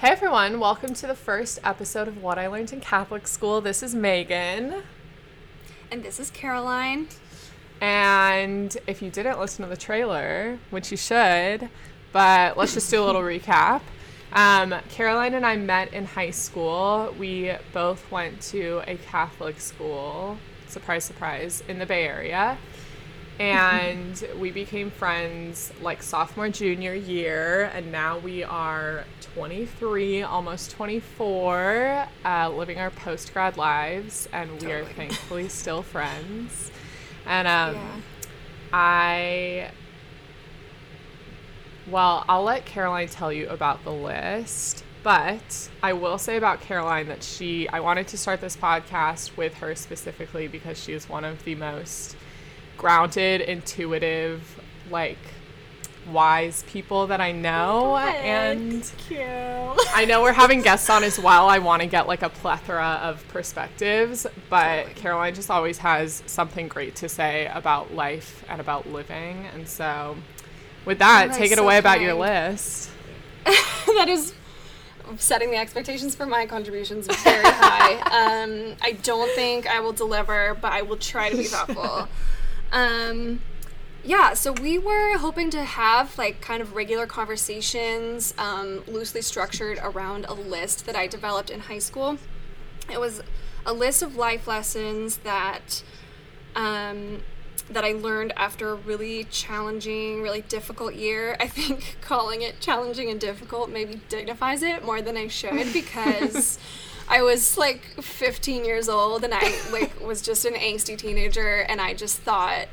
Hey everyone, welcome to the first episode of What I Learned in Catholic School. This is Megan. And this is Caroline. And if you didn't listen to the trailer, which you should, but let's just do a little recap. Um, Caroline and I met in high school. We both went to a Catholic school, surprise, surprise, in the Bay Area. And we became friends like sophomore, junior year. And now we are 23, almost 24, uh, living our post grad lives. And we are thankfully still friends. And um, Yeah. I well, I'll let Caroline tell you about the list, but I will say about Caroline that she I wanted to start this podcast with her specifically because she is one of the most grounded, intuitive, like wise people that I know and cute. I know we're having guests on as well. I want to get like a plethora of perspectives, but Totally. Caroline just always has something great to say about life and about living. And so, with that, That take it so away about your list. that is setting the expectations for my contributions very high. Um, I don't think I will deliver, but I will try to be thoughtful. Um, yeah, so we were hoping to have like kind of regular conversations, um, loosely structured around a list that I developed in high school. It was a list of life lessons that um, that I learned after a really challenging, really difficult year. I think calling it challenging and difficult maybe dignifies it more than I should because I was like 15 years old and I like was just an angsty teenager and I just thought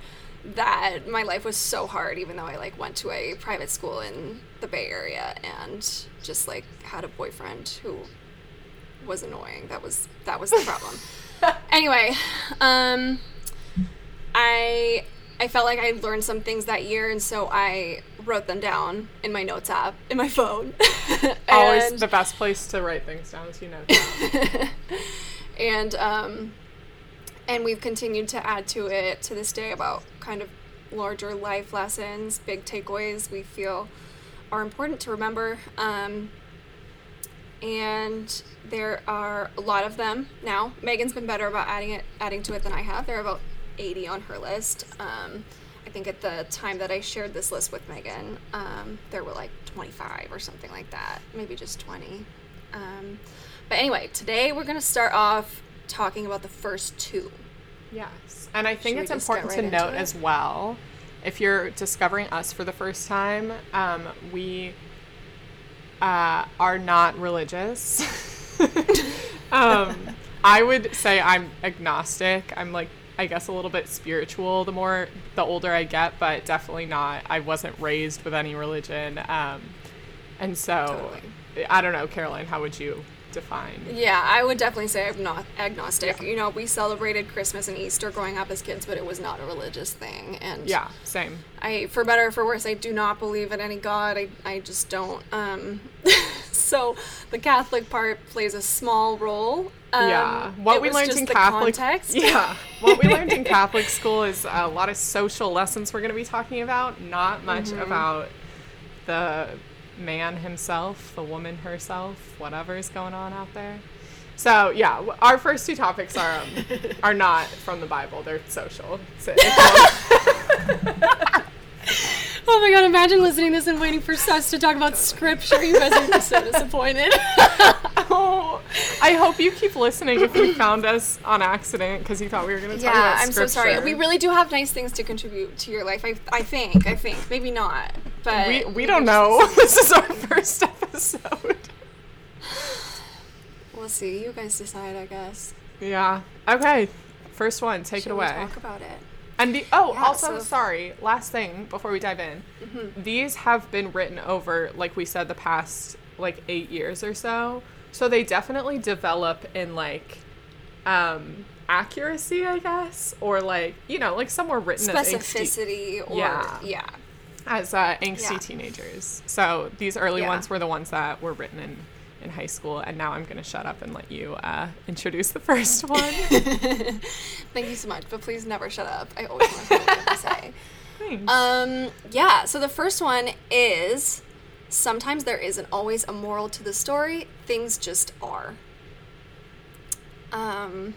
that my life was so hard even though I like went to a private school in the Bay Area and just like had a boyfriend who was annoying. That was that was the problem. anyway, um I I felt like I learned some things that year, and so I wrote them down in my notes app in my phone. Always the best place to write things down, as you know. and um, and we've continued to add to it to this day about kind of larger life lessons, big takeaways we feel are important to remember. Um, and there are a lot of them now. Megan's been better about adding it, adding to it than I have. There are about 80 on her list. Um, think at the time that I shared this list with Megan, um, there were like 25 or something like that, maybe just 20. Um, but anyway, today we're going to start off talking about the first two. Yes. And I think Should it's important right to note it? as well if you're discovering us for the first time, um, we uh, are not religious. um, I would say I'm agnostic. I'm like, I guess a little bit spiritual the more, the older I get, but definitely not. I wasn't raised with any religion. Um, and so, I don't know, Caroline, how would you define? Yeah, I would definitely say I'm not agnostic. You know, we celebrated Christmas and Easter growing up as kids, but it was not a religious thing. And Yeah, same. I, for better or for worse, I do not believe in any God. I, I just don't. Um, so the Catholic part plays a small role. Um, yeah, what we learned in Catholic context. Yeah, what we learned in Catholic school is a lot of social lessons we're going to be talking about, not much Mm-hmm. about the man himself, the woman herself, whatever is going on out there. So yeah, our first two topics are um, are not from the Bible; they're social. So Oh my god! Imagine listening to this and waiting for us to talk about scripture. You guys are so disappointed. oh, I hope you keep listening if you found us on accident because you thought we were going to talk yeah, about I'm so sorry. We really do have nice things to contribute to your life. I, I think. I think. Maybe not. But we, we don't know. this is our first episode. We'll see. You guys decide, I guess. Yeah. Okay. First one, take Should it away. talk about it? And the oh, Yeah, also so- Mm-hmm. sorry, last thing before we dive in. These have been written over, like we said, the past like eight years or so. So they definitely develop in like um accuracy, I guess, or like you know, like some were written as angsty, Specificity or Yeah. yeah. as uh, angsty Yeah. teenagers. So these early Yeah. ones were the ones that were written in in high school, and now I'm gonna shut up and let you uh, introduce the first one. Thank you so much, but please never shut up. I always want to what to say. Thanks. Um, yeah, so the first one is sometimes there isn't always a moral to the story, things just are. Um,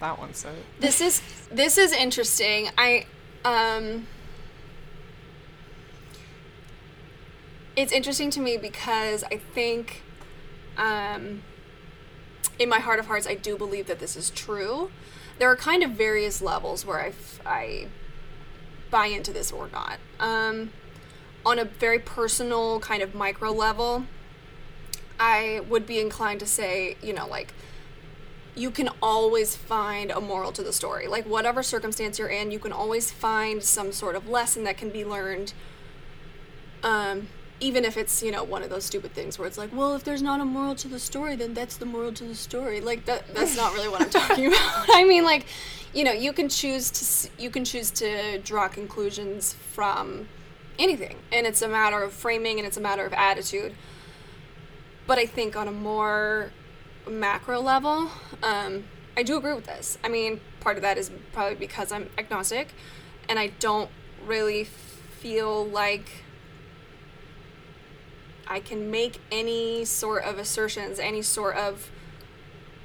that one said. this is this is interesting. I um it's interesting to me because I think um in my heart of hearts I do believe that this is true. There are kind of various levels where I, f- I buy into this or not. Um on a very personal kind of micro level, I would be inclined to say, you know, like you can always find a moral to the story. Like whatever circumstance you're in, you can always find some sort of lesson that can be learned. Um, even if it's you know one of those stupid things where it's like, well, if there's not a moral to the story, then that's the moral to the story. Like that that's not really what I'm talking about. I mean, like, you know, you can choose to you can choose to draw conclusions from anything, and it's a matter of framing and it's a matter of attitude. But I think on a more macro level, um, I do agree with this. I mean, part of that is probably because I'm agnostic and I don't really feel like I can make any sort of assertions, any sort of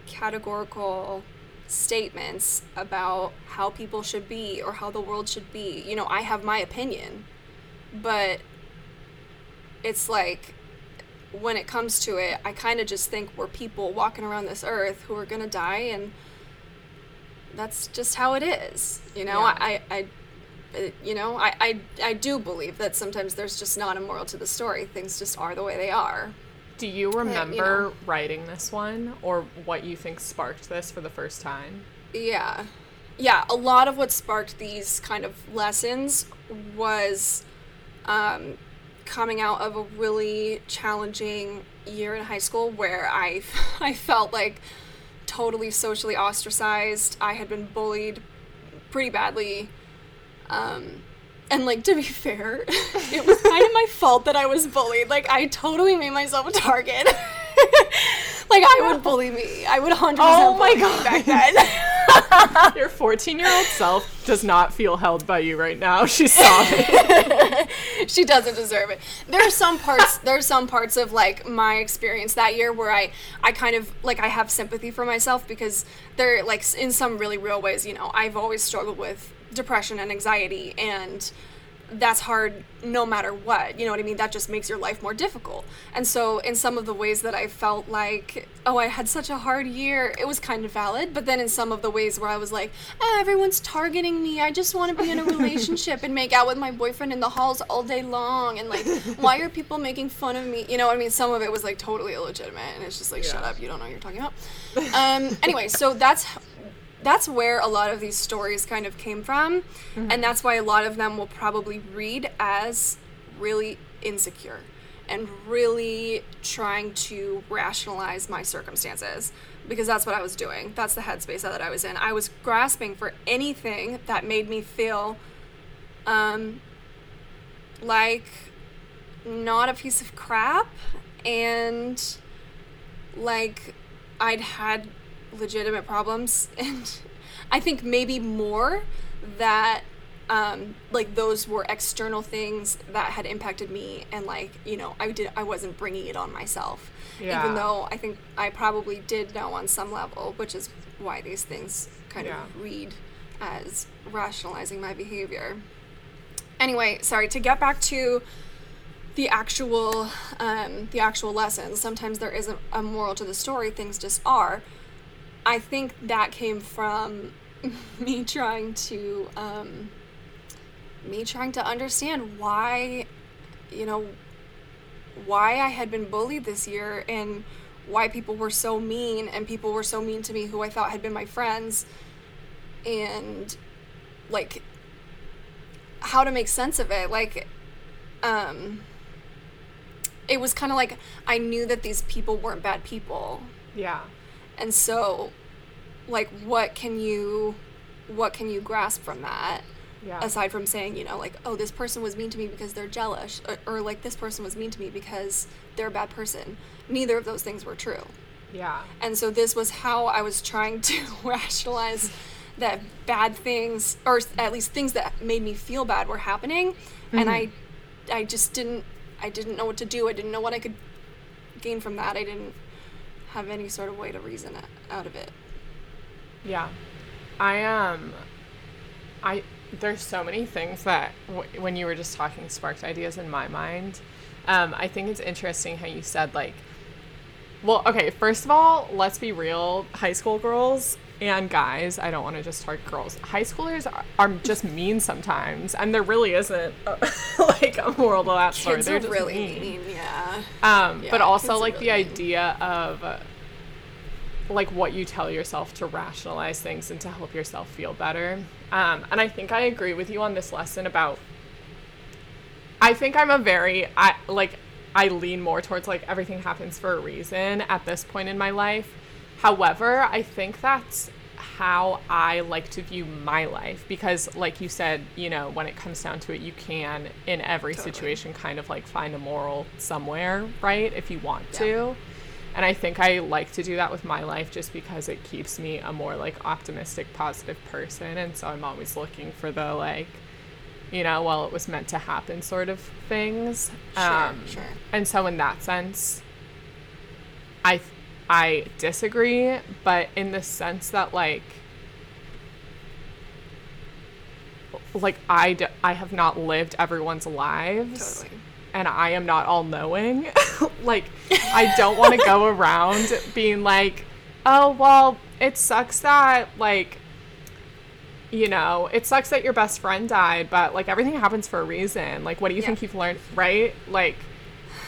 categorical statements about how people should be or how the world should be. You know, I have my opinion, but it's like when it comes to it, I kind of just think we're people walking around this earth who are gonna die, and that's just how it is. You know, Yeah. I, I, I, you know, I, I, I do believe that sometimes there's just not a moral to the story. Things just are the way they are. Do you remember know. writing this one or what you think sparked this for the first time? Yeah. Yeah, a lot of what sparked these kind of lessons was um, coming out of a really challenging year in high school where I, I felt like totally socially ostracized. I had been bullied pretty badly. Um, and like to be fair, it was kind of my fault that I was bullied. Like I totally made myself a target. like I would bully me. I would 100% Oh my bully God. back then. Your 14 year old self does not feel held by you right now. She's sobbing. she doesn't deserve it. There are some parts there are some parts of like my experience that year where I I kind of like I have sympathy for myself because there like in some really real ways, you know, I've always struggled with depression and anxiety and that's hard no matter what. You know what I mean? That just makes your life more difficult. And so, in some of the ways that I felt like, oh, I had such a hard year, it was kind of valid. But then, in some of the ways where I was like, ah, everyone's targeting me. I just want to be in a relationship and make out with my boyfriend in the halls all day long. And like, why are people making fun of me? You know what I mean? Some of it was like totally illegitimate. And it's just like, shut up. You don't know what you're talking about. Um, anyway, so that's that's where a lot of these stories kind of came from and that's why a lot of them will probably read as really insecure and really trying to rationalize my circumstances because that's what I was doing. That's the headspace that I was in. I was grasping for anything that made me feel um, like not a piece of crap and like I'd had legitimate problems and I think maybe more that um, like those were external things that had impacted me and like you know I did I wasn't bringing it on myself Yeah. even though I think I probably did know on some level which is why these things kind Yeah. of read as rationalizing my behavior anyway sorry to get back to the actual um, the actual lessons sometimes there isn't a moral to the story things just are i think that came from me trying to um, me trying to understand why you know why i had been bullied this year and why people were so mean and people were so mean to me who i thought had been my friends and like how to make sense of it like um it was kind of like I knew that these people weren't bad people. yeah. And so like what can you what can you grasp from that? Yeah. Aside from saying, you know, like, oh, this person was mean to me because they're jealous, or, or like this person was mean to me because they're a bad person. Neither of those things were true. yeah. And so this was how I was trying to rationalize that bad things, or at least things that made me feel bad, were happening, and mm-hmm. I, I just didn't, I didn't know what to do. I didn't know what I could gain from that. I didn't have any sort of way to reason out of it. Yeah. I um I there's so many things that w- when you were just talking sparked ideas in my mind. Um I think it's interesting how you said like well, okay, first of all, let's be real, high school girls and guys, I don't want to just target girls. High schoolers are, are just mean sometimes, and there really isn't a, like a moral to that story. They're just really mean. mean. Yeah. Um, Yeah, but also like the mean. idea of uh, like what you tell yourself to rationalize things and to help yourself feel better. Um, and I think I agree with you on this lesson about. I think I'm a very I like I lean more towards like everything happens for a reason at this point in my life. However, I think that's how I like to view my life because like you said, you know, when it comes down to it, you can in every Totally. situation kind of like find a moral somewhere, right? If you want Yeah. to. And I think I like to do that with my life just because it keeps me a more like optimistic, positive person. And so I'm always looking for the like, you know, well, it was meant to happen sort of things. Um, Sure, sure. And so in that sense, I I disagree, but in the sense that like like I, d- I have not lived everyone's lives Totally. and I am not all knowing. like, I don't want to go around being like, oh, well, it sucks that, like, you know, it sucks that your best friend died, but, like, everything happens for a reason. Like, what do you Yeah. think you've learned, right? Like,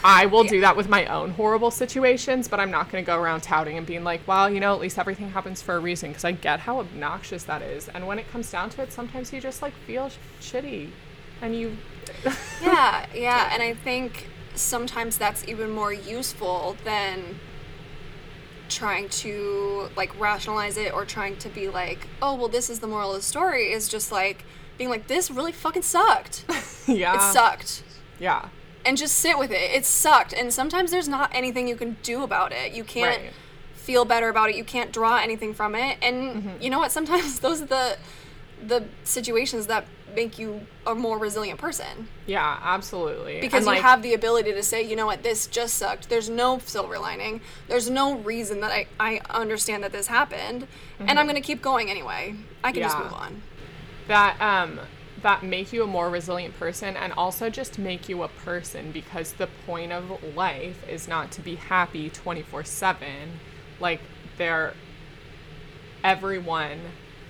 I will Yeah. do that with my own horrible situations, but I'm not going to go around touting and being like, well, you know, at least everything happens for a reason because I get how obnoxious that is. And when it comes down to it, sometimes you just like feel sh- shitty and you yeah, yeah, and I think sometimes that's even more useful than trying to like rationalize it or trying to be like, oh, well, this is the moral of the story. Is just like being like, this really fucking sucked. yeah. it sucked. Yeah. And just sit with it. It sucked. And sometimes there's not anything you can do about it. You can't Right. feel better about it. You can't draw anything from it. And Mm-hmm. you know what? Sometimes those are the the situations that make you a more resilient person Yeah, absolutely. because And, you like, have the ability to say, you know what, this just sucked. There's no silver lining. There's no reason that I, I understand that this happened. And I'm going to keep going anyway. I can just Mm-hmm. Move on. that um that make you a more resilient person and also just make you a person because the point of life is not to be happy 24/7 like there everyone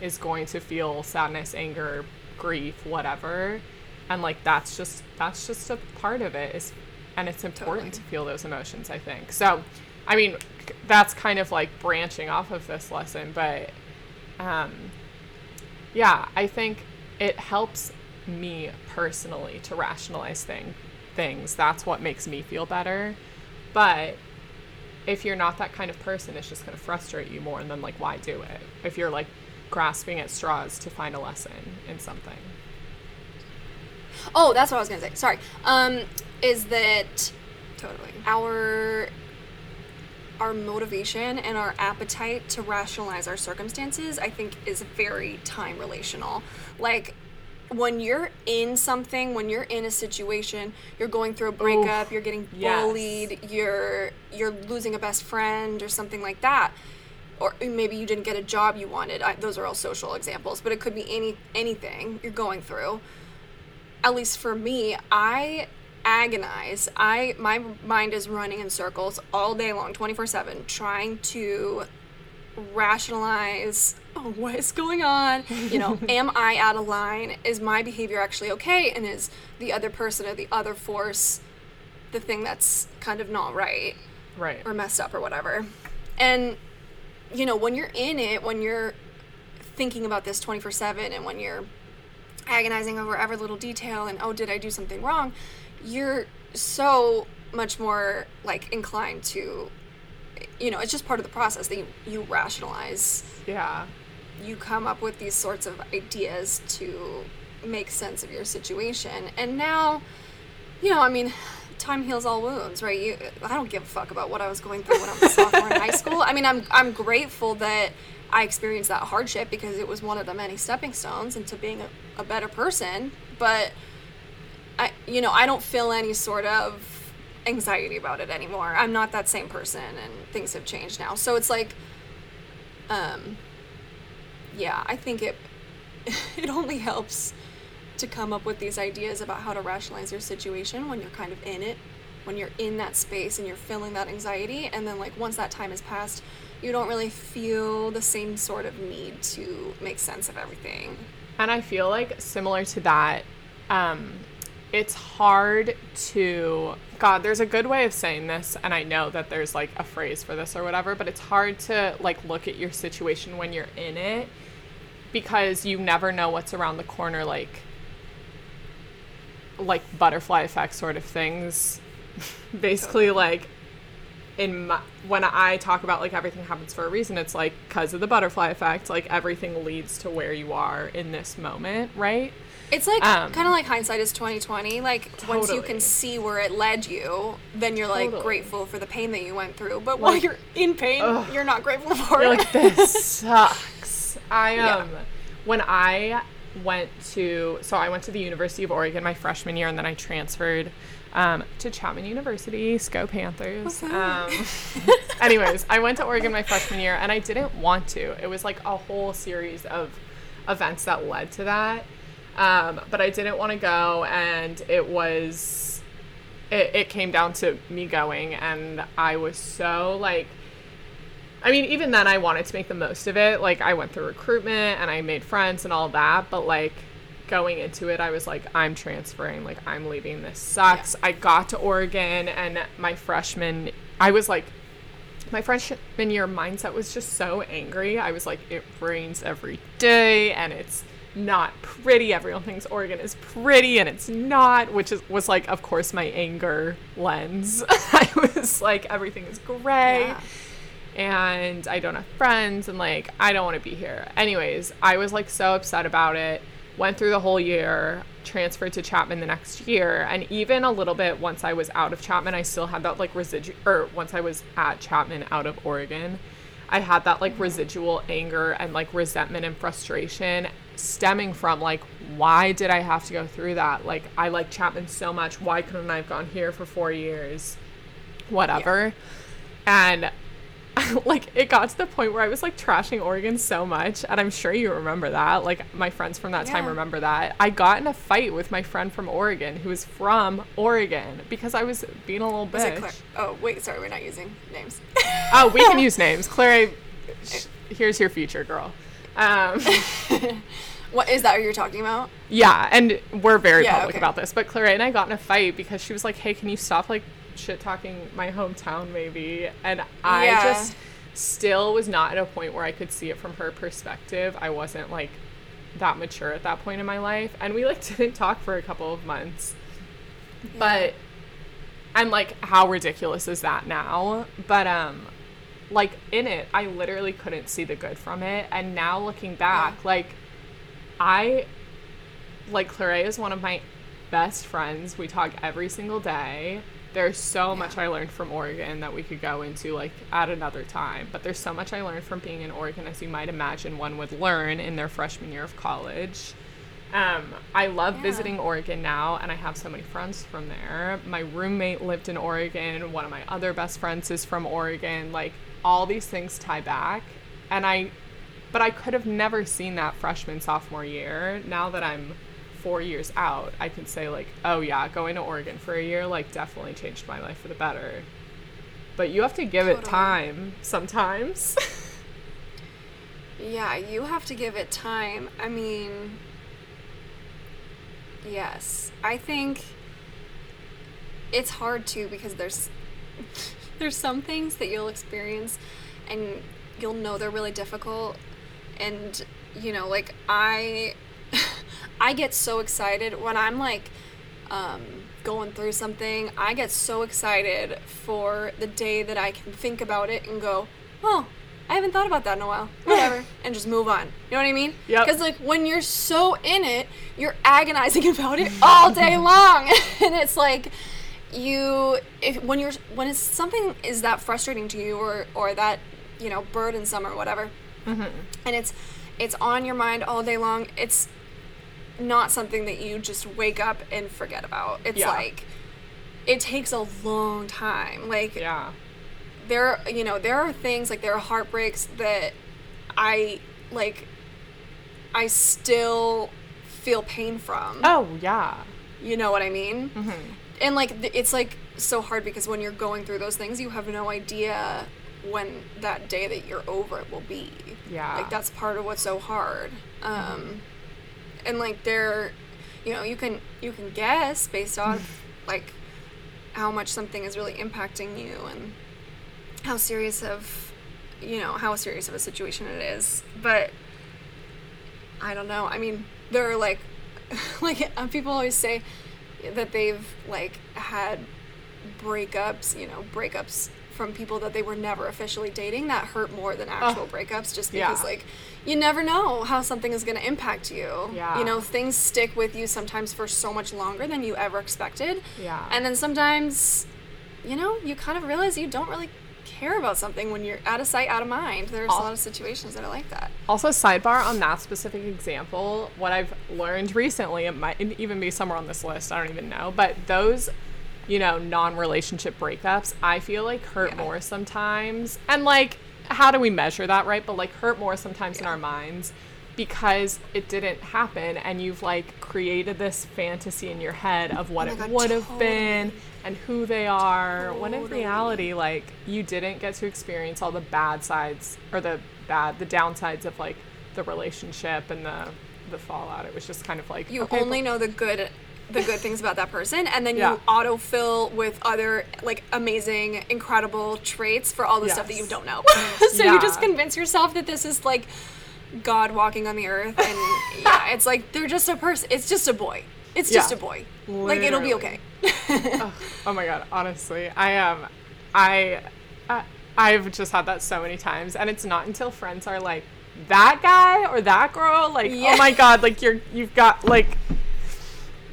is going to feel sadness anger grief whatever. And like that's just that's just a part of it is and it's important Totally. to feel those emotions i think. So i mean that's kind of like branching off of this lesson but um yeah, I think it helps me personally to rationalize thing, things. That's what makes me feel better. But if you're not that kind of person, it's just going to frustrate you more. And then, like, why do it? If you're like grasping at straws to find a lesson in something. Oh, that's what I was going to say. Sorry. Um, is that Totally. our our motivation and our appetite to rationalize our circumstances i think is very time relational. Like when you're in something when you're in a situation you're going through a breakup you're getting yes. bullied you're you're losing a best friend or something like that or maybe you didn't get a job you wanted. I, those are all social examples but it could be any anything you're going through. At least for me, I agonize. I my mind is running in circles all day long, 24/7, trying to rationalize oh, what is going on? You know, am I out of line? Is my behavior actually okay? And is the other person or the other force the thing that's kind of not right? Right. or messed up or whatever. And you know, when you're in it, when you're thinking about this 24/7 and when you're agonizing over every little detail and oh, did I do something wrong? You're so much more like inclined to you know, it's just part of the process that you, you rationalize. Yeah. You come up with these sorts of ideas to make sense of your situation. And now, you know, I mean, time heals all wounds, right? You, I don't give a fuck about what I was going through when I was a sophomore in high school. I mean, I'm I'm grateful that I experienced that hardship because it was one of the many stepping stones into being a, a better person. But I, you know, I don't feel any sort of anxiety about it anymore. I'm not that same person and things have changed now. So it's like um yeah, I think it it only helps to come up with these ideas about how to rationalize your situation when you're kind of in it, when you're in that space and you're feeling that anxiety and then like once that time has passed, you don't really feel the same sort of need to make sense of everything. And I feel like similar to that, um, it's hard to God, there's a good way of saying this, and I know that there's like a phrase for this or whatever, but it's hard to like look at your situation when you're in it because you never know what's around the corner like like butterfly effect sort of things. Basically like in my, when I talk about like everything happens for a reason, it's like because of the butterfly effect, like everything leads to where you are in this moment, right? It's like Um, kind of like hindsight is twenty twenty. Like once you can see where it led you, then you're like Totally. grateful for the pain that you went through. But while you're in pain, Ugh. you're not grateful for You're it. like this sucks. I Yeah. um when I went to so I went to the University of Oregon my freshman year and then I transferred um, to Chapman University. Go Panthers. Um, anyways, I went to Oregon my freshman year and I didn't want to. It was like a whole series of events that led to that. Um, but I didn't want to go and it was it, it came down to me going and I was so like I mean, even then, I wanted to make the most of it. Like, I went through recruitment and I made friends and all that. But, like, going into it, I was like, I'm transferring. Like, I'm leaving. This sucks. I got to Oregon and my freshman, I was like, my freshman year mindset was just so angry. I was like, it rains every day and it's not pretty. Everyone thinks Oregon is pretty and it's not, which is was like, of course, my anger lens. I was like, everything is gray Yeah. and I don't have friends and like I don't want to be here. Anyways, I was like so upset about it. Went through the whole year, transferred to Chapman the next year, and even a little bit once I was out of Chapman, I still had that like residual or once I was at Chapman out of Oregon, I had that like residual anger and like resentment and frustration stemming from like why did I have to go through that? Like I like Chapman so much, why couldn't I have gone here for 4 years? Whatever. And like it got to the point where I was like trashing Oregon so much, and I'm sure you remember that. Like my friends from that time remember that. I got in a fight with my friend from Oregon who was from Oregon because I was being a little bitch. Oh wait, sorry, we're not using names. Oh, we can use names. Claire, sh- here's your future girl. Um, what is that? What you're talking about? yeah, and we're very Yeah, public okay. about this. But Claire and I got in a fight because she was like, "Hey, can you stop like shit talking my hometown, maybe?" And I Yeah. just still was not at a point where I could see it from her perspective. I wasn't like that mature at that point in my life, and we like didn't talk for a couple of months. But I'm like, how ridiculous is that now? But um, like in it, I literally couldn't see the good from it, and now looking back, Yeah. like I like Claire is one of my best friends. We talk every single day. There's so much I learned from Oregon that we could go into like at another time. But there's so much I learned from being in Oregon as you might imagine one would learn in their freshman year of college. Um, I love Yeah. visiting Oregon now, and I have so many friends from there. My roommate lived in Oregon. One of my other best friends is from Oregon. Like all these things tie back, and I, but I could have never seen that freshman sophomore year. Now that I'm four years out, I can say like, oh yeah, going to Oregon for a year like definitely changed my life for the better. But you have to give it time sometimes. Yeah, you have to give it time. I mean, yes, I think it's hard too because there's there's some things that you'll experience and you'll know they're really difficult and you know like I I get so excited when I'm like um, going through something. I get so excited for the day that I can think about it and go, oh, I haven't thought about that in a while. Whatever, and just move on. You know what I mean? Yep. Because like when you're so in it, you're agonizing about it all day long, and it's like you if when you're when it's something is that frustrating to you or or that you know burdensome or whatever, and it's it's on your mind all day long. It's not something that you just wake up and forget about. It's Yeah. like it takes a long time. Like Yeah. there you know there are things like there are heartbreaks that i like i still feel pain from Oh yeah. you know what i mean hmm and like it's like so hard because when you're going through those things you have no idea when that day that you're over it will be. Yeah. like that's part of what's so hard. Um and like there you know you can you can guess based on like how much something is really impacting you and how serious of you know how serious of a situation it is. But i don't know. I mean there are like like uh, people always say that they've like had breakups you know breakups from people that they were never officially dating that hurt more than actual breakups just Yeah. because like you never know how something is going to impact you Yeah. you know things stick with you sometimes for so much longer than you ever expected Yeah. and then sometimes, you know, you kind of realize you don't really care about something when you're out of sight, out of mind. There's a lot of situations that are like that. Also, sidebar on that specific example, what I've learned recently, it might even be somewhere on this list, I don't even know, but those, you know, non relationship breakups, I feel like hurt Yeah. more sometimes. And like, how do we measure that, right? But like, hurt more sometimes in our minds because it didn't happen and you've like created this fantasy in your head of what Oh it would have been totally. And who they are when in reality like you didn't get to experience all the bad sides or the bad the downsides of like the relationship and the the fallout. It was just kind of like You okay, only know the good the good things about that person and then Yeah. you autofill with other like amazing incredible traits for all the stuff that you don't know. So you just convince yourself that this is like god walking on the earth and yeah it's like they're just a person it's just a boy it's just Yeah. a boy like it'll be okay oh my god honestly i am I, I i've just had that so many times and it's not until friends are like that guy or that girl like Yeah. oh my god like you're you've got like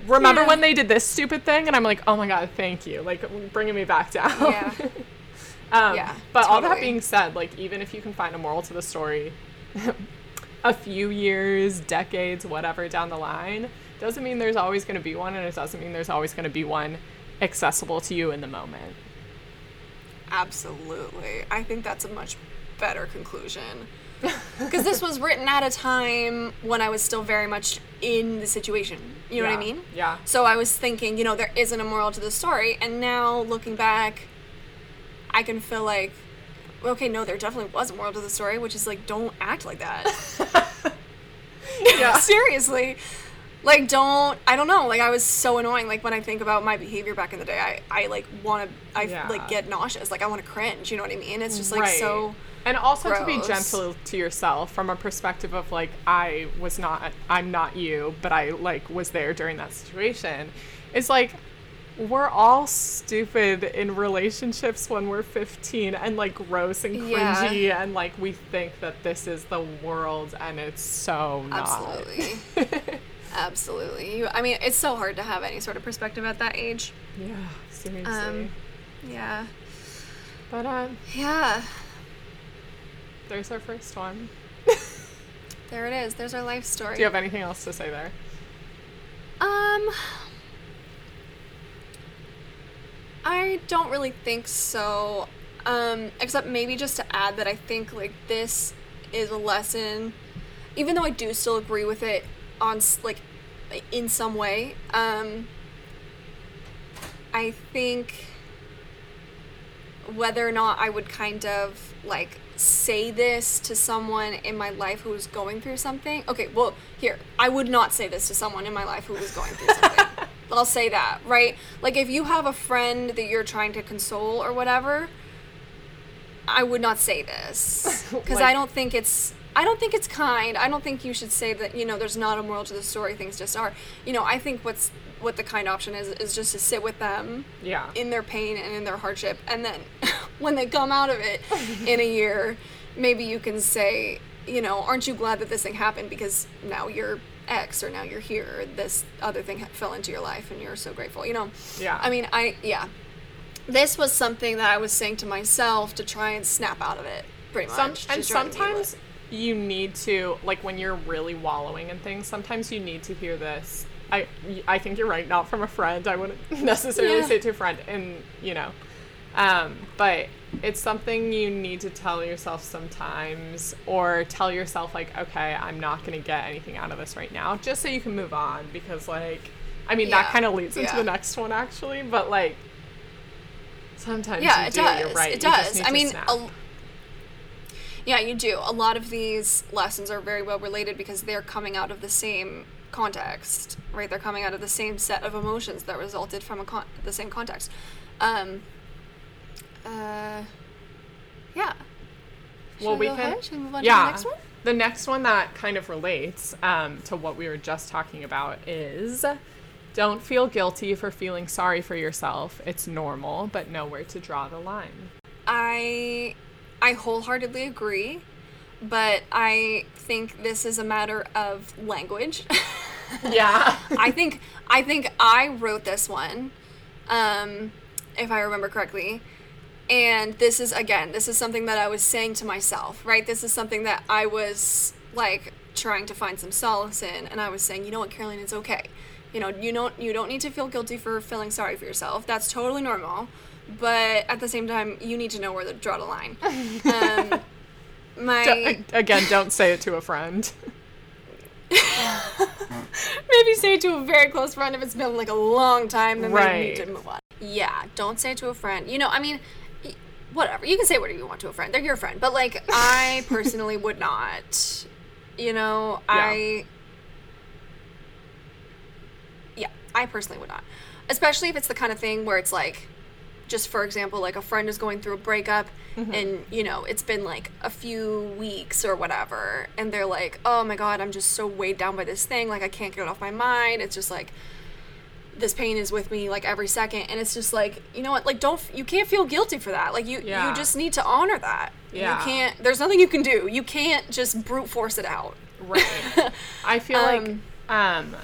remember Yeah. when they did this stupid thing and i'm like oh my god thank you like bringing me back down Yeah. um, Yeah, but all that being said like even if you can find a moral to the story a few years decades whatever down the line doesn't mean there's always going to be one and it doesn't mean there's always going to be one accessible to you in the moment Absolutely. I think that's a much better conclusion. Because this was written at a time when I was still very much in the situation. You know what I mean? Yeah. So I was thinking, you know, there isn't a moral to the story. And now looking back, I can feel like, okay, no, there definitely was a moral to the story, which is like, don't act like that. Yeah. Seriously. Like, don't, I don't know. Like, I was so annoying. Like, when I think about my behavior back in the day, I, I like, want to, I, Yeah. like, get nauseous. Like, I want to cringe. You know what I mean? It's just, like, so. and also to be gentle to yourself from a perspective of like i was not i'm not you but i like was there during that situation it's like we're all stupid in relationships when we're 15 and like gross and Yeah. cringy and like we think that this is the world and it's so not Absolutely. Absolutely. You, I mean, it's so hard to have any sort of perspective at that age. yeah seriously Um, Yeah. but um Yeah. there's our first one There it is. There's our life story. do you have anything else to say there Um, I don't really think so. Um, except maybe just to add that I think like this is a lesson, even though I do still agree with it on like in some way. Um, I think whether or not I would kind of like say this to someone in my life who was going through something. Okay, well, here, I would not say this to someone in my life who was going through something. I'll say that, right? Like if you have a friend that you're trying to console or whatever, I would not say this because I don't think it's I don't think it's kind. I don't think you should say that, you know, there's not a moral to the story, things just are. You know, I think what's what the kind option is is just to sit with them yeah in their pain and in their hardship and then when they come out of it in a year maybe you can say you know aren't you glad that this thing happened because now you're x or now you're here or this other thing fell into your life and you're so grateful you know Yeah. i mean i yeah this was something that i was saying to myself to try and snap out of it pretty much Some, and try deal with sometimes. You need to like when you're really wallowing in things sometimes you need to hear this I I think you're right. Not from a friend. I wouldn't necessarily Yeah. say to a friend, and you know, um, but it's something you need to tell yourself sometimes, or tell yourself like, okay, I'm not gonna get anything out of this right now, just so you can move on. Because like, I mean, that kind of leads into Yeah. the next one actually, but like. Sometimes yeah, you it do, does. You're right. It does. I mean, a, yeah, you do. A lot of these lessons are very well related because they're coming out of the same context, right? They're coming out of the same set of emotions that resulted from a con- the same context. Um, uh, yeah. Should Well, we, we can-? Should we move on yeah. to the next one? The next one that kind of relates um, to what we were just talking about is don't feel guilty for feeling sorry for yourself. It's normal, but know where to draw the line. I I wholeheartedly agree, but I think this is a matter of language. Yeah. I think I think I wrote this one, um, if I remember correctly. And this is again, this is something that I was saying to myself, right? This is something that I was like trying to find some solace in, and I was saying, you know what, Caroline, it's okay. You know, you don't you don't need to feel guilty for feeling sorry for yourself. That's totally normal. But at the same time, you need to know where to draw the line. Um, my D- again, don't say it to a friend. Maybe say it to a very close friend if it's been like a long time, then they need Right. to move on. Yeah, don't say it to a friend. You know, I mean, whatever. You can say whatever you want to a friend. They're your friend. But like, I personally would not. You know, I. Yeah, I personally would not. Especially if it's the kind of thing where it's like, just for example, like a friend is going through a breakup and, you know, it's been like a few weeks or whatever, and they're like, oh my god, I'm just so weighed down by this thing. Like, I can't get it off my mind. It's just like, this pain is with me like every second. And it's just like, you know what? Like, don't, you can't feel guilty for that. Like, you, Yeah. you just need to honor that. Yeah. You can't, there's nothing you can do. You can't just brute force it out. Right. I feel like Um, um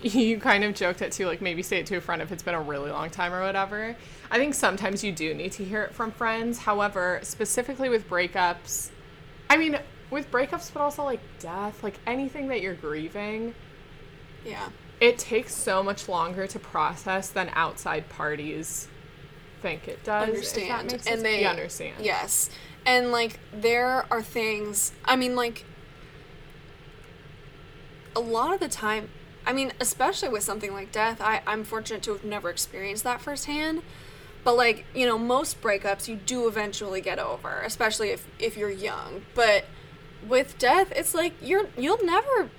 you kind of joked it too, like maybe say it to a friend if it's been a really long time or whatever. I think sometimes you do need to hear it from friends. However, specifically with breakups, I mean, with breakups, but also like death, like anything that you're grieving, Yeah. it takes so much longer to process than outside parties think it does. understand makes sense. and they You understand. yes and like there are things i mean like a lot of the time i mean especially with something like death I, i'm fortunate to have never experienced that firsthand but like you know most breakups you do eventually get over especially if if you're young but with death it's like you're you'll never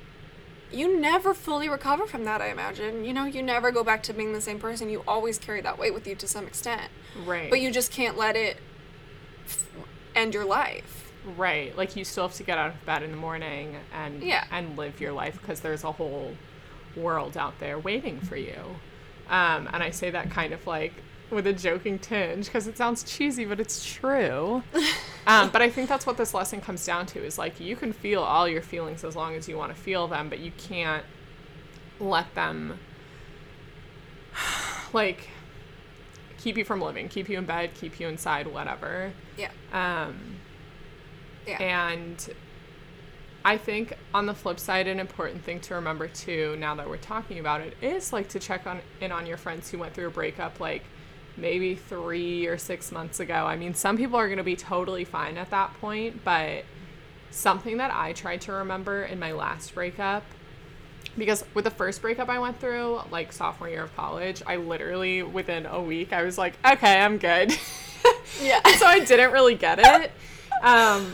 you never fully recover from that i imagine you know you never go back to being the same person you always carry that weight with you to some extent Right. but you just can't let it end your life Right. Like you still have to get out of bed in the morning and Yeah. and live your life because there's a whole world out there waiting for you. Um, and I say that kind of like with a joking tinge because it sounds cheesy, but it's true. um, but I think that's what this lesson comes down to is like you can feel all your feelings as long as you want to feel them, but you can't let them like keep you from living, keep you in bed, keep you inside, whatever. yeah Um, yeah and I think on the flip side, an important thing to remember too, now that we're talking about it, is like to check on in on your friends who went through a breakup like maybe three or six months ago. I mean, some people are gonna be totally fine at that point, but something that I tried to remember in my last breakup because with the first breakup I went through, like sophomore year of college, I literally within a week I was like, okay, I'm good. yeah so I didn't really get it. Um,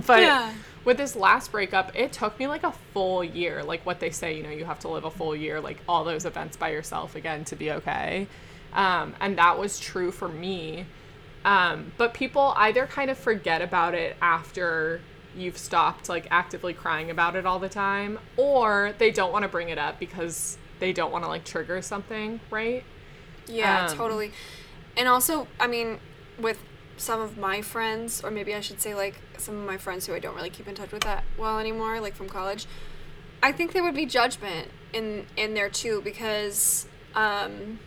but Yeah. With this last breakup, it took me like a full year. Like what they say, you know, you have to live a full year, like all those events by yourself again to be okay. Um, and that was true for me. Um, but people either kind of forget about it after you've stopped like actively crying about it all the time, or they don't want to bring it up because they don't want to like trigger something, right? Yeah, Um, totally. And also, I mean, with some of my friends, or maybe I should say like some of my friends who I don't really keep in touch with that well anymore, like from college, I think there would be judgment in in there too because um,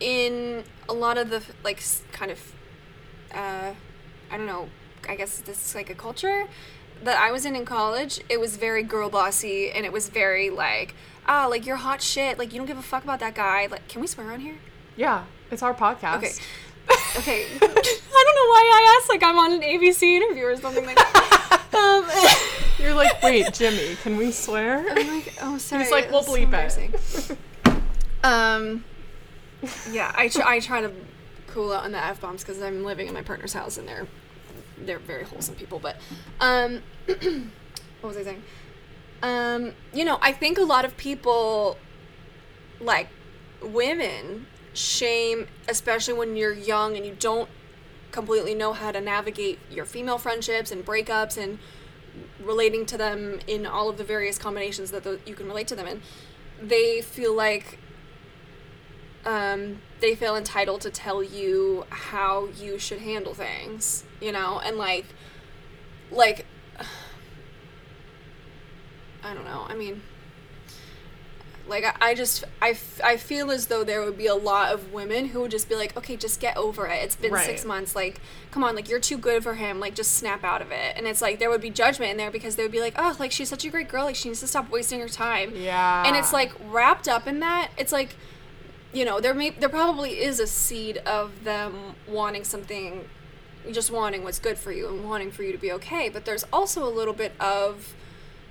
in a lot of the like kind of uh, I don't know, I guess this is like a culture that I was in in college. It was very girl bossy and it was very like ah, like you're hot shit. Like you don't give a fuck about that guy. Like, can we swear on here? Yeah, it's our podcast. Okay. Okay. I don't know why I asked like I'm on an ABC interview or something like that. um, You're like, wait, Jimmy, can we swear? I'm like, oh, sorry. He's like, we'll that's so bleep it. Um, yeah, I try, I try to cool out on the f bombs because I'm living in my partner's house and they're they're very wholesome people. But um, what was I saying? Um, you know, I think a lot of people, like women, shame, especially when you're young and you don't completely know how to navigate your female friendships and breakups and relating to them in all of the various combinations that the, you can relate to them in. They feel like um, they feel entitled to tell you how you should handle things, you know, and like, like, I don't know. I mean, like I, I just I, I feel as though there would be a lot of women who would just be like, okay, just get over it. It's been six months. Like, come on, like you're too good for him. Like, just snap out of it. And it's like there would be judgment in there because they would be like, oh, like she's such a great girl. Like she needs to stop wasting her time Yeah. and it's like wrapped up in that it's like you know there may there probably is a seed of them wanting something just wanting what's good for you and wanting for you to be okay but there's also a little bit of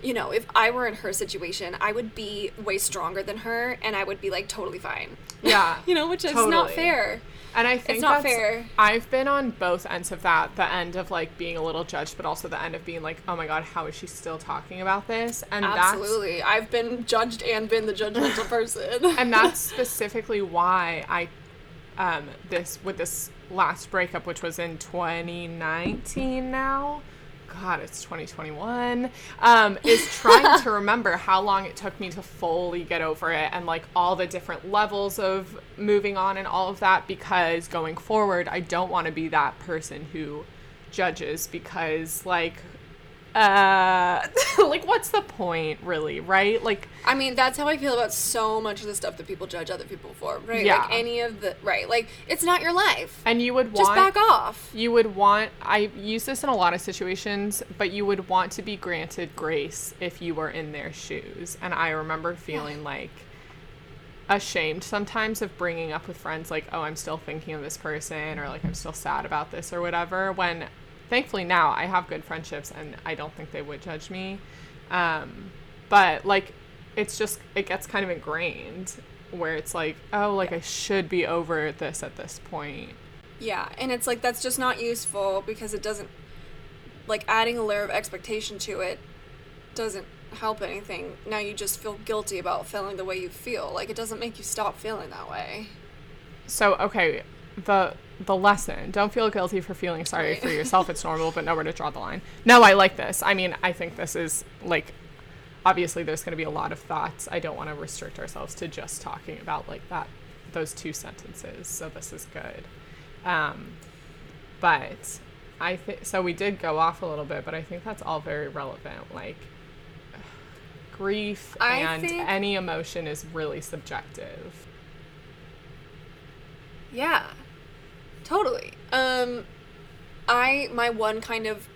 you know if i were in her situation i would be way stronger than her and i would be like totally fine Yeah. you know which is Totally. not fair And I think it's not that's- fair. I've been on both ends of that. The end of like being a little judged, but also the end of being like, oh my god, how is she still talking about this? And that's absolutely i've been judged and been the judgmental person and that's specifically why I um this with this last breakup which was in 2019 now god it's 2021 um is trying to remember how long it took me to fully get over it and like all the different levels of moving on and all of that because going forward I don't want to be that person who judges because like uh like what's the point really right like I mean, that's how I feel about so much of the stuff that people judge other people for, right? Yeah. Like any of the right, like it's not your life. and you would want Just back off. you would want i use this in a lot of situations but you would want to be granted grace if you were in their shoes and i remember feeling like ashamed sometimes of bringing up with friends like oh i'm still thinking of this person or like i'm still sad about this or whatever when thankfully now i have good friendships and i don't think they would judge me um, but like it's just it gets kind of ingrained where it's like oh like i should be over this at this point Yeah, and it's like that's just not useful because it doesn't like adding a layer of expectation to it doesn't help anything. Now you just feel guilty about feeling the way you feel. Like it doesn't make you stop feeling that way. So okay, the the lesson: don't feel guilty for feeling sorry Right. for yourself. It's normal, but know where to draw the line. No, I like this. I mean, I think this is like obviously there's going to be a lot of thoughts. I don't want to restrict ourselves to just talking about like that those two sentences. So this is good. Um, but I think so. We did go off a little bit, but I think that's all very relevant. Like grief I and any emotion is really subjective. Yeah. Totally. Um I my one kind of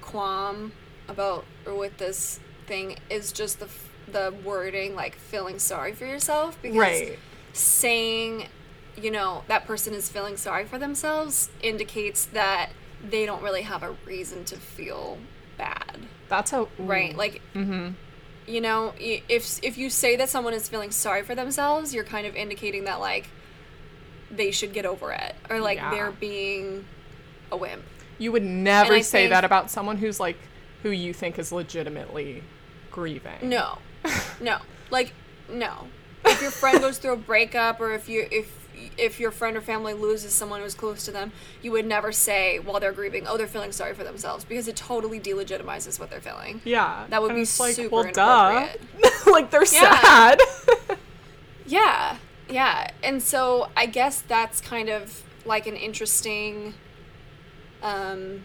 qualm about or with this thing is just the the wording like feeling sorry for yourself because Right. saying you know that person is feeling sorry for themselves indicates that they don't really have a reason to feel bad That's a right like Mm-hmm. you know if if you say that someone is feeling sorry for themselves you're kind of indicating that like they should get over it or like Yeah. they're being a wimp You would never say that about someone who's like who you think is legitimately grieving. no no like no if your friend goes through a breakup or if you if if your friend or family loses someone who's close to them you would never say while they're grieving oh they're feeling sorry for themselves because it totally delegitimizes what they're feeling Yeah. That would And be like, super well, duh. inappropriate. like they're Yeah. sad. Yeah, yeah. And so I guess that's kind of like an interesting um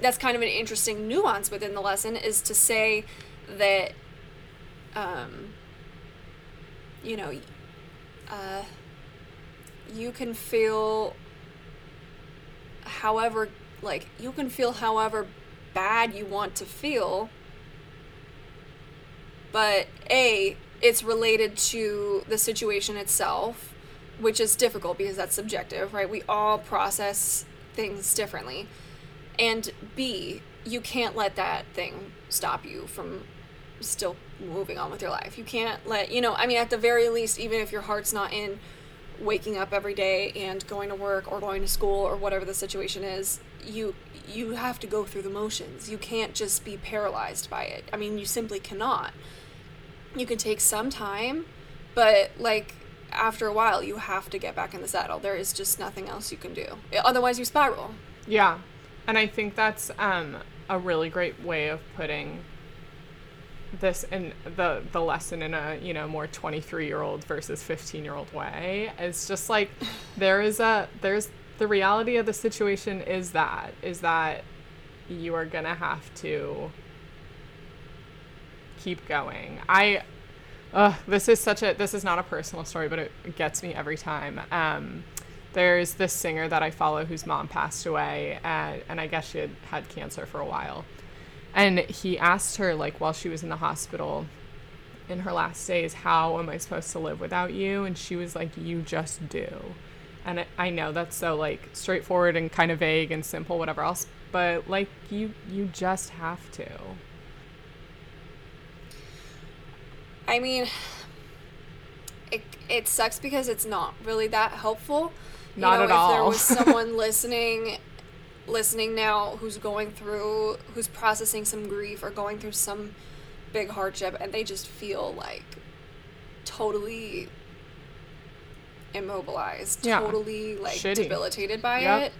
that's kind of an interesting nuance within the lesson is to say that um you know uh you can feel however like you can feel however bad you want to feel but a it's related to the situation itself, which is difficult because that's subjective, right? We all process things differently. And B, you can't let that thing stop you from still moving on with your life. You can't let, you know, I mean, at the very least, even if your heart's not in waking up every day and going to work or going to school or whatever the situation is, you you have to go through the motions. You can't just be paralyzed by it. I mean, you simply cannot. You can take some time, but like after a while, you have to get back in the saddle. There is just nothing else you can do. Otherwise, you spiral. Yeah. And I think that's um, a really great way of putting this in the the lesson in a you know more 23 year old versus 15 year old way it's just like there is a there's the reality of the situation is that is that you are gonna have to keep going. I uh, this is such a this is not a personal story but it gets me every time. Um, there's this singer that i follow whose mom passed away and, and i guess she had had cancer for a while. And he asked her like while she was in the hospital in her last days how am i supposed to live without you? And she was like you just do. And I, I know that's so like straightforward and kind of vague and simple whatever else but like you you just have to I mean, it, it sucks because it's not really that helpful. You Not know, at if all. there was someone listening listening now who's going through who's processing some grief or going through some big hardship and they just feel like totally immobilized, Yeah. totally like Shitty. debilitated by Yep. it.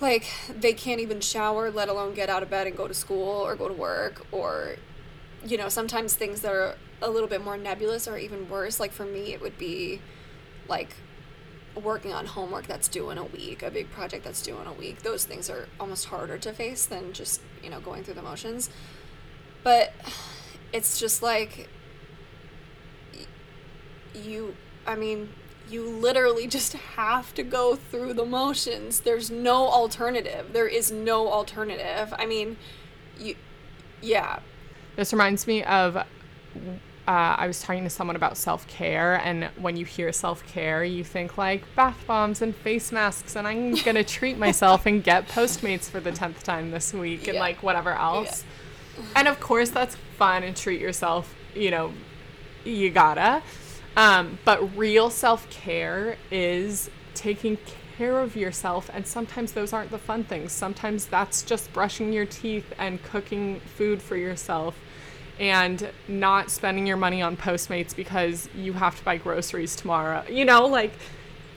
Like they can't even shower, let alone get out of bed and go to school or go to work or you know, sometimes things that are a little bit more nebulous or even worse. Like for me, it would be like working on homework that's due in a week, a big project that's due in a week. Those things are almost harder to face than just, you know, going through the motions. But it's just like you, I mean, you literally just have to go through the motions. There's no alternative. There is no alternative. I mean, you, yeah, This reminds me of uh, I was talking to someone about self care, and when you hear self care, you think like bath bombs and face masks, and I'm gonna treat myself and get Postmates for the tenth time this week, and Yeah. like whatever else. And of course, that's fun and treat yourself. You know, you gotta. Um, but real self care is taking care of yourself, and sometimes those aren't the fun things. Sometimes that's just brushing your teeth and cooking food for yourself and not spending your money on Postmates because you have to buy groceries tomorrow. You know, like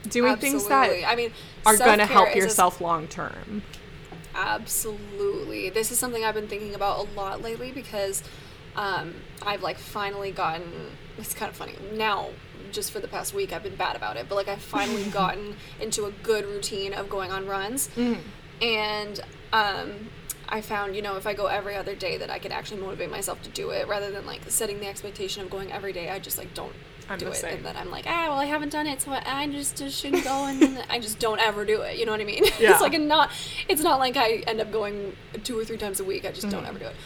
doing things that I mean, are going to help yourself long term. Absolutely. This is something I've been thinking about a lot lately because um, I've like finally gotten. It's kind of funny now. Just for the past week, I've been bad about it, but like I've finally gotten into a good routine of going on runs, and um, I found you know if I go every other day that I can actually motivate myself to do it rather than like setting the expectation of going every day. I just like don't I'm do it, same. and then I'm like, ah, well, I haven't done it, so I just, just shouldn't go, and I just don't ever do it. You know what I mean? Yeah. it's like a not. It's not like I end up going two or three times a week. I just Mm-hmm. don't ever do it.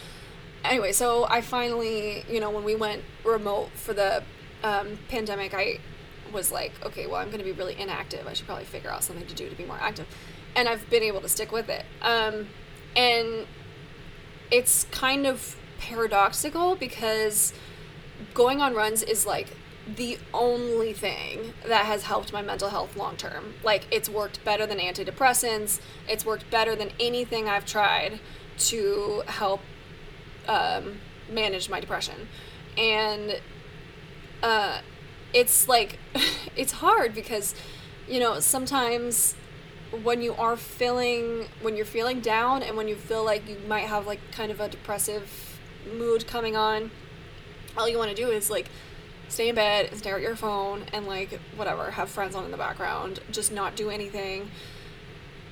Anyway, so I finally, you know, when we went remote for the um, pandemic, I was like, okay, well, I'm going to be really inactive. I should probably figure out something to do to be more active, and I've been able to stick with it. Um, and it's kind of paradoxical because going on runs is like the only thing that has helped my mental health long term. Like it's worked better than antidepressants. It's worked better than anything I've tried to help um, manage my depression. And uh, it's like it's hard because you know sometimes when you are feeling when you're feeling down and when you feel like you might have like kind of a depressive mood coming on all you want to do is like stay in bed and stare at your phone and like whatever have friends on in the background just not do anything.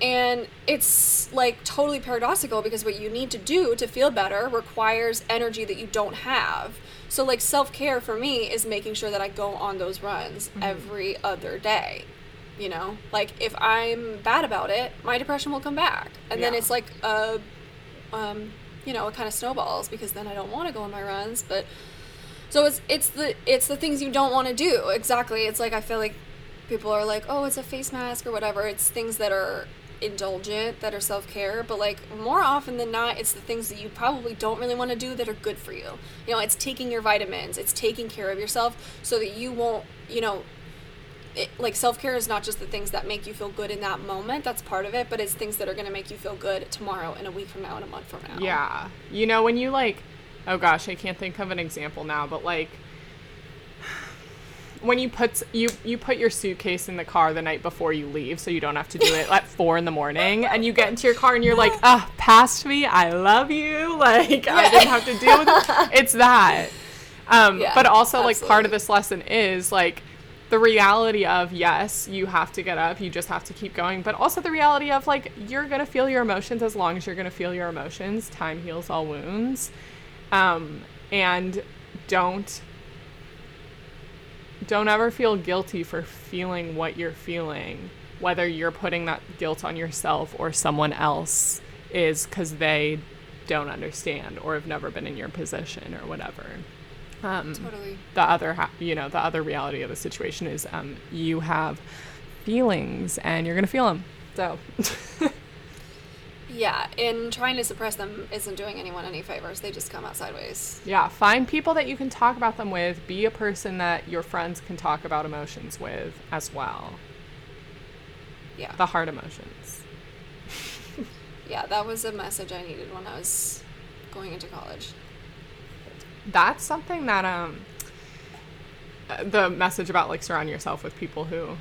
And it's like totally paradoxical because what you need to do to feel better requires energy that you don't have so like self-care for me is making sure that i go on those runs every other day you know like if i'm bad about it my depression will come back and then it's like a um, you know, it kind of snowballs because then I don't want to go on my runs. But So it's it's the it's the things you don't want to do. Exactly. It's like I feel like people are like, "Oh, it's a face mask or whatever." It's things that are indulgent that are self-care, but like more often than not, it's the things that you probably don't really want to do that are good for you. You know, it's taking your vitamins, it's taking care of yourself so that you won't, you know, it, like self-care is not just the things that make you feel good in that moment that's part of it but it's things that are going to make you feel good tomorrow and a week from now and a month from now Yeah. You know, when you like, oh gosh, I can't think of an example now, but like, when you put you you put your suitcase in the car the night before you leave, so you don't have to do it at four in the morning, and you get into your car and you're like, ah, past me, I love you, like I didn't have to deal with it. It's that. Um, Yeah, but also like part of this lesson is like the reality of yes, you have to get up, you just have to keep going, but also the reality of like you're gonna feel your emotions as long as you're gonna feel your emotions. Time heals all wounds, um, and don't don't ever feel guilty for feeling what you're feeling, whether you're putting that guilt on yourself or someone else is because they don't understand or have never been in your position or whatever. Um, totally the other ha- you know the other reality of the situation is um, you have feelings and you're gonna feel them so yeah and trying to suppress them isn't doing anyone any favors. They just come out sideways. Yeah find people that you can talk about them with. Be a person that your friends can talk about emotions with as well. Yeah. The hard emotions. Yeah that was a message i needed when i was going into college. That's something that um uh, the message about like surround yourself with people who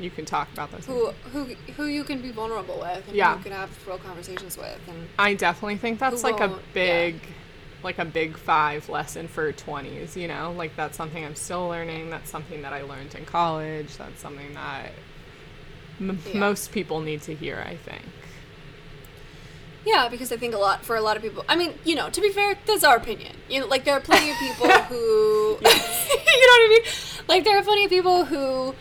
you can talk about those who who who you can be vulnerable with and Yeah. who you can have real conversations with and I definitely think that's like a won't- yeah. big like a big 5 lesson for 20s, you know? Like that's something I'm still learning, that's something that I learned in college, that's something that m- Yeah. most people need to hear, I think. Yeah, because I think a lot for a lot of people. I mean, you know, to be fair, that's our opinion. You know, like there are plenty of people who, you know what I mean? Like there are plenty of people who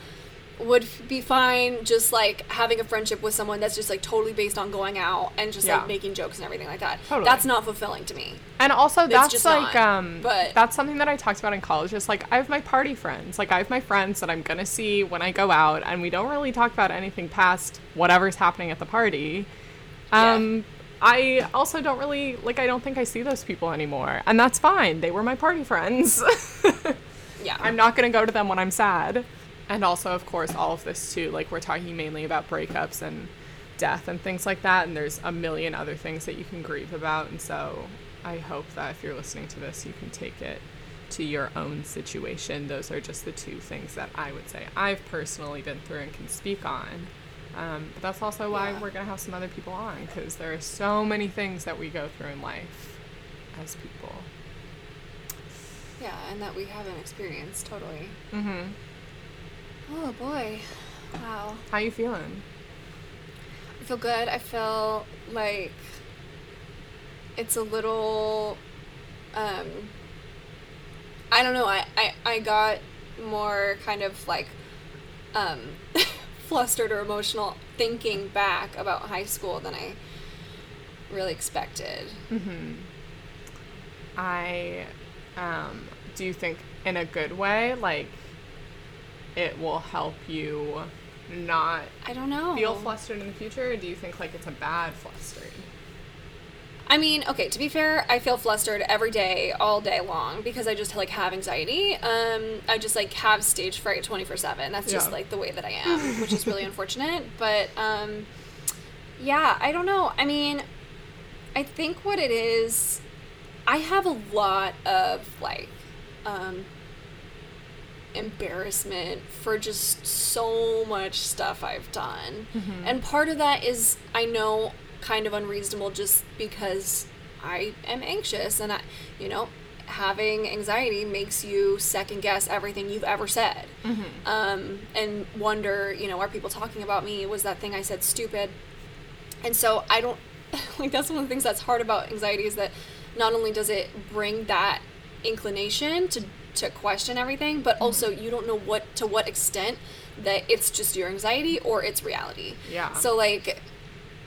would be fine just like having a friendship with someone that's just like totally based on going out and just Yeah. like making jokes and everything like that. Totally. That's not fulfilling to me. And also that's just like not, um but- that's something that I talked about in college. Just like I have my party friends. Like I have my friends that I'm gonna see when I go out and we don't really talk about anything past whatever's happening at the party. Yeah. Um I also don't really like I don't think I see those people anymore. And that's fine. They were my party friends. Yeah. I'm not going to go to them when I'm sad. And also, of course, all of this too. Like, we're talking mainly about breakups and death and things like that. And there's a million other things that you can grieve about. And so, I hope that if you're listening to this, you can take it to your own situation. Those are just the two things that I would say I've personally been through and can speak on. Um, but that's also why Yeah. we're going to have some other people on because there are so many things that we go through in life as people. yeah, and that we haven't experienced totally. Mm-hmm. Oh boy. Wow. How you feeling? I feel good. I feel like it's a little um I don't know, I, I, I got more kind of like um flustered or emotional thinking back about high school than I really expected. Mm-hmm. I um, do you think in a good way, like it will help you not I don't know. feel flustered in the future, or do you think like it's a bad flustered? I mean, okay, to be fair, I feel flustered every day, all day long because I just like have anxiety. Um, I just like have stage fright 24/7. That's just Yeah. like the way that I am, which is really unfortunate, but um yeah, I don't know. I mean, I think what it is I have a lot of like um embarrassment for just so much stuff I've done. And part of that is I know kind of unreasonable just because I am anxious and I you know having anxiety makes you second guess everything you've ever said. Um, and wonder you know are people talking about me? Was that thing i said stupid? And so i don't like that's one of the things that's hard about anxiety is that not only does it bring that inclination to to question everything but mm-hmm. also you don't know what to what extent that it's just your anxiety or it's reality Yeah. so like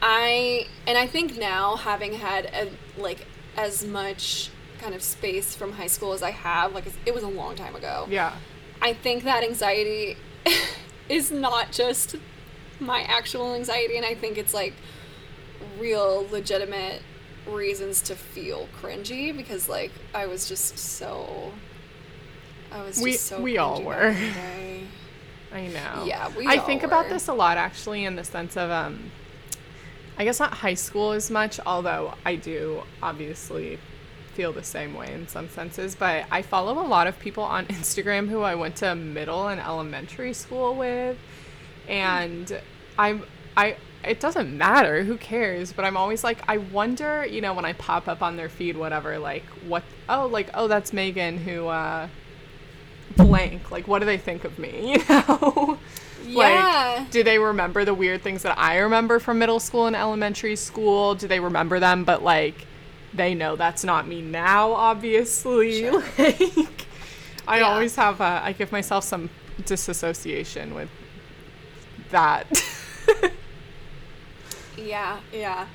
i and i think now having had a, like as much kind of space from high school as I have. Like, it was a long time ago. Yeah. I think that anxiety is not just my actual anxiety, and I think it's like real, legitimate reasons to feel cringy because, like, I was just so. I was just We- so. we all were. in the day. I know. Yeah, we I think about this a lot actually in the sense of um I guess not high school as much, although I do obviously feel the same way in some senses, but I follow a lot of people on Instagram who I went to middle and elementary school with and I'm I it doesn't matter, who cares? But I'm always like I wonder, you know, when I pop up on their feed whatever like what oh like oh that's Megan who uh blank like what do they think of me you know Yeah. like do they remember the weird things that i remember from middle school and elementary school do they remember them but like they know that's not me now obviously Sure. like i Yeah. always have uh, i give myself some disassociation with that Yeah, yeah.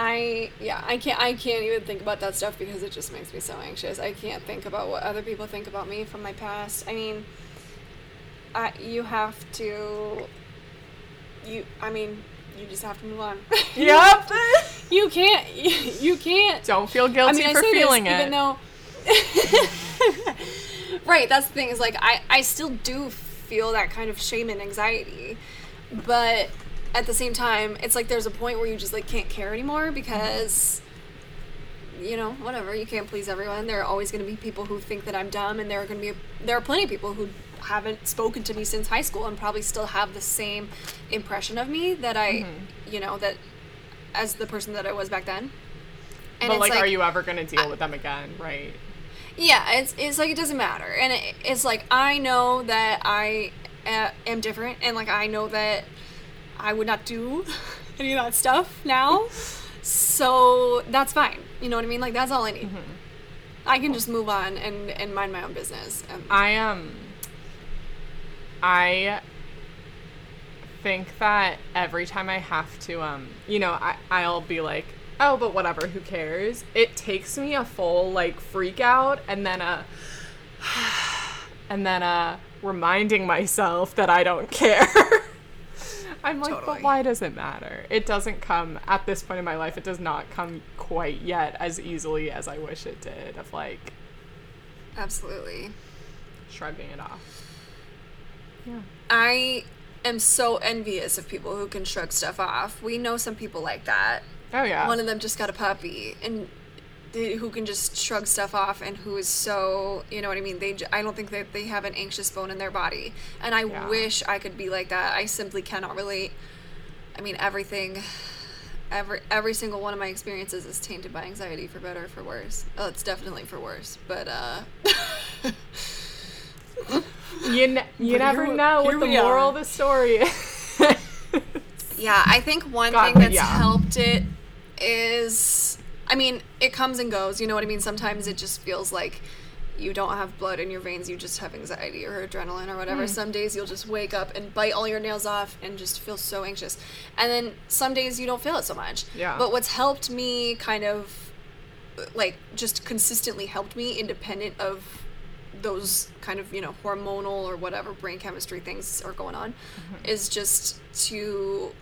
I yeah, I can't I can't even think about that stuff because it just makes me so anxious. I can't think about what other people think about me from my past. I mean, I you have to you I mean, you just have to move on. yep you can't you can't don't feel guilty I mean, for I feeling this it even though Right, that's the thing is like I I still do feel that kind of shame and anxiety. But at the same time, it's like there's a point where you just like can't care anymore because you know, whatever, you can't please everyone. There are always going to be people who think that I'm dumb and there are going to be there are plenty of people who haven't spoken to me since high school and probably still have the same impression of me that I, you know, that as the person that I was back then. And but it's like, are you ever gonna deal with them again right yeah, it's, it's like it doesn't matter. And it, it's like I know that I uh, am different and like I know that I would not do any of that stuff now. So that's fine. You know what I mean? Like that's all I need. I can just move on and, and mind my own business. Um, I um I think that every time I have to um you know, I I'll be like, "Oh, but whatever, who cares?" It takes me a full like freak out and then a and then a reminding myself that I don't care. I'm like, Totally. but why does it matter? It doesn't come at this point in my life. It does not come quite yet as easily as I wish it did. Of like absolutely. shrugging it off. Yeah. I am so envious of people who can shrug stuff off. We know some people like that. Oh yeah. one of them just got a puppy and they, who can just shrug stuff off and who is so you know what i mean they I don't think that they have an anxious bone in their body and i Yeah. wish i could be like that i simply cannot relate i mean everything every every single one of my experiences is tainted by anxiety for better or for worse oh it's definitely for worse but uh You, n- you But never here- know here what the moral are. of the story is. Yeah, I think one God, thing that's yeah. helped it is, I mean, it comes and goes. You know what I mean? Sometimes it just feels like you don't have blood in your veins, you just have anxiety or adrenaline or whatever. Hmm. Some days you'll just wake up and bite all your nails off and just feel so anxious. And then some days you don't feel it so much. Yeah. But what's helped me kind of, like, just consistently helped me independent of those kind of you know hormonal or whatever brain chemistry things are going on is just to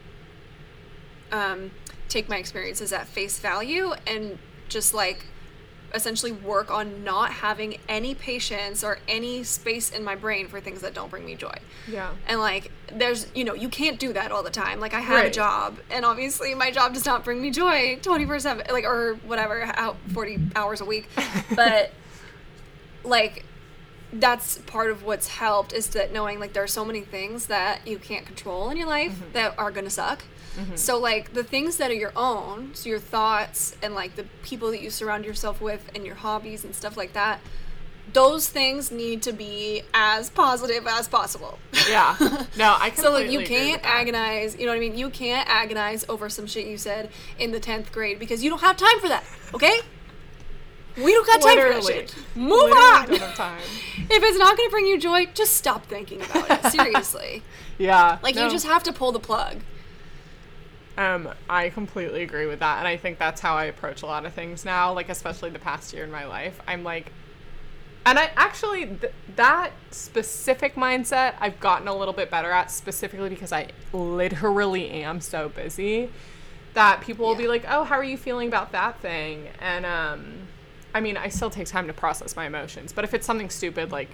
um, take my experiences at face value and just like essentially work on not having any patience or any space in my brain for things that don't bring me joy. Yeah. and like there's you know you can't do that all the time. Like i have a job and obviously my job does not bring me joy 24 7 like or whatever out 40 hours a week. But like that's part of what's helped is that knowing like there are so many things that you can't control in your life Mm-hmm. that are gonna suck. So like the things that are your own so your thoughts and like the people that you surround yourself with and your hobbies and stuff like that those things need to be as positive as possible. Yeah. No, I so like you can't agonize you know what i mean? You can't agonize over some shit you said in the 10th grade because you don't have time for that okay we don't got time for that shit move Literally on don't have time. if it's not going to bring you joy just stop thinking about it seriously Yeah. like no. you just have to pull the plug Um, I completely agree with that, and I think that's how I approach a lot of things now. Like especially the past year in my life, I'm like, and I actually th- that specific mindset I've gotten a little bit better at, specifically because I literally am so busy that people will be like, "Oh, how are you feeling about that thing?" And um, I mean, I still take time to process my emotions, but if it's something stupid like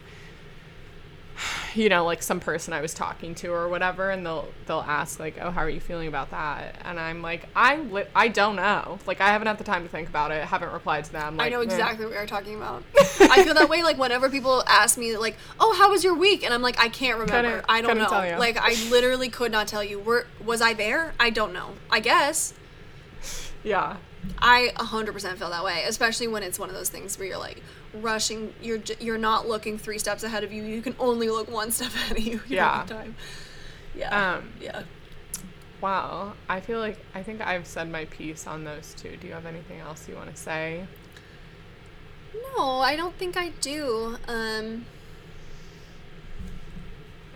you know, like some person I was talking to or whatever, and they'll they'll ask like, "Oh, how are you feeling about that?" And I'm like, "I li- I don't know. Like, I haven't had the time to think about it. Haven't replied to them. Like, I know eh. exactly what you're talking about. I feel that way like whenever people ask me like, "Oh, how was your week?" and I'm like, "I can't remember. Couldn't- I don't know." Like I literally could not tell you. Were was I there? I don't know. I guess Yeah, I 100% feel that way, especially when it's one of those things where you're like rushing. You're you're not looking three steps ahead of you. You can only look one step ahead of you. Yeah. Time. Yeah. Um, yeah. Wow. I feel like I think I've said my piece on those two. Do you have anything else you want to say? No, I don't think I do. Um,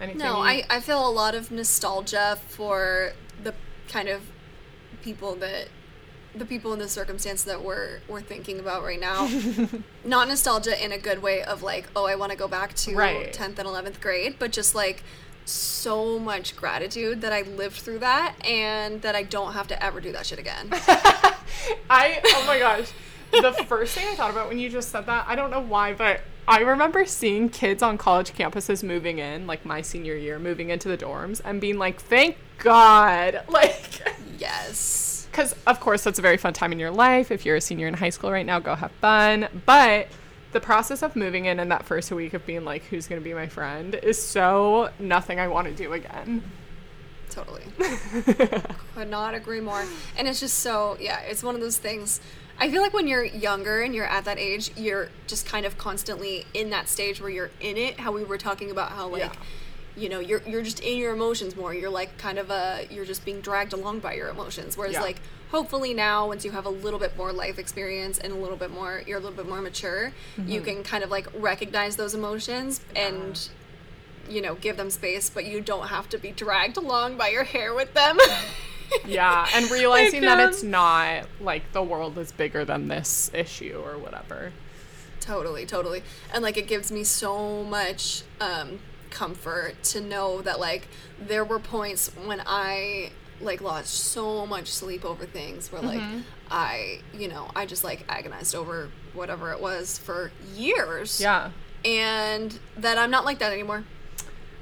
Anything? no, I, I feel a lot of nostalgia for the kind of people that the people in the circumstance that we're we're thinking about right now. Not nostalgia in a good way of like, oh, I want to go back to Right. 10th and 11th grade, but just like so much gratitude that I lived through that and that I don't have to ever do that shit again. I oh my gosh. The first thing I thought about when you just said that, I don't know why, but I remember seeing kids on college campuses moving in, like my senior year, moving into the dorms and being like, "Thank God." Like yes. Cuz of course that's a very fun time in your life. If you're a senior in high school right now, go have fun. But the process of moving in and that first week of being like, "Who's going to be my friend?" is so nothing I want to do again. Totally. Could not agree more. And it's just so, yeah, it's one of those things. I feel like when you're younger and you're at that age, you're just kind of constantly in that stage where you're in it. How we were talking about how, like, Yeah. You know, you're, you're just in your emotions more. You're like kind of a, you're just being dragged along by your emotions. Whereas, Yeah. like, hopefully now, once you have a little bit more life experience and a little bit more, you're a little bit more mature, you can kind of like recognize those emotions and you know, give them space, but you don't have to be dragged along by your hair with them. Yeah, and realizing Like, that it's not like the world is bigger than this issue or whatever. totally, totally. And like it gives me so much um comfort to know that like there were points when I like lost so much sleep over things where like Mm-hmm. I, you know, I just like agonized over whatever it was for years. Yeah. And that I'm not like that anymore.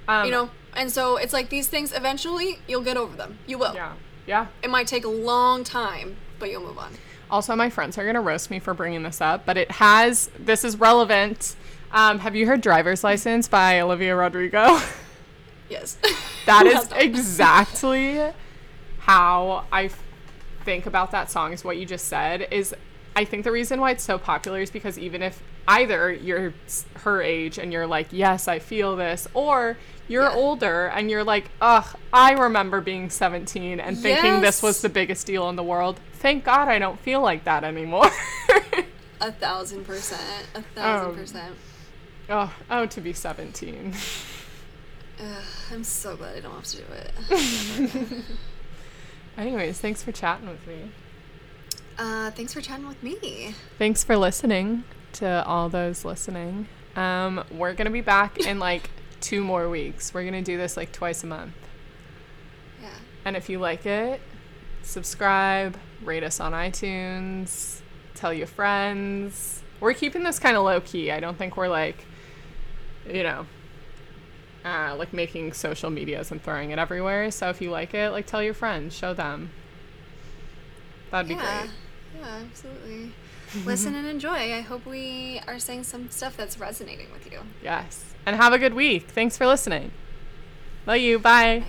Um, you know? And so it's like these things eventually you'll get over them. You will. Yeah. Yeah. It might take a long time, but you'll move on. Also, my friends are gonna roast me for bringing this up, but it has. This is relevant. Um, have you heard "Driver's License" by Olivia Rodrigo? Yes. That is exactly how I f- think about that song. Is what you just said. Is I think the reason why it's so popular is because even if either you're her age and you're like, yes, I feel this, or you're Yeah. older and you're like, ugh, I remember being 17 and thinking this was the biggest deal in the world. Thank God I don't feel like that anymore. A thousand percent. A thousand Um, percent. Oh, oh, to be 17. Ugh, I'm so glad I don't have to do it. Anyways, thanks for chatting with me. Uh, thanks for chatting with me. Thanks for listening to all those listening. Um, we're gonna be back in like two more weeks. We're gonna do this like twice a month. Yeah. And if you like it, subscribe, rate us on iTunes, tell your friends. We're keeping this kind of low key. I don't think we're like, you know, uh, like making social medias and throwing it everywhere. So if you like it, like tell your friends, show them. That'd be yeah. great. Yeah, absolutely. Listen and enjoy. I hope we are saying some stuff that's resonating with you. Yes. And have a good week. Thanks for listening. Love you. Bye. Bye.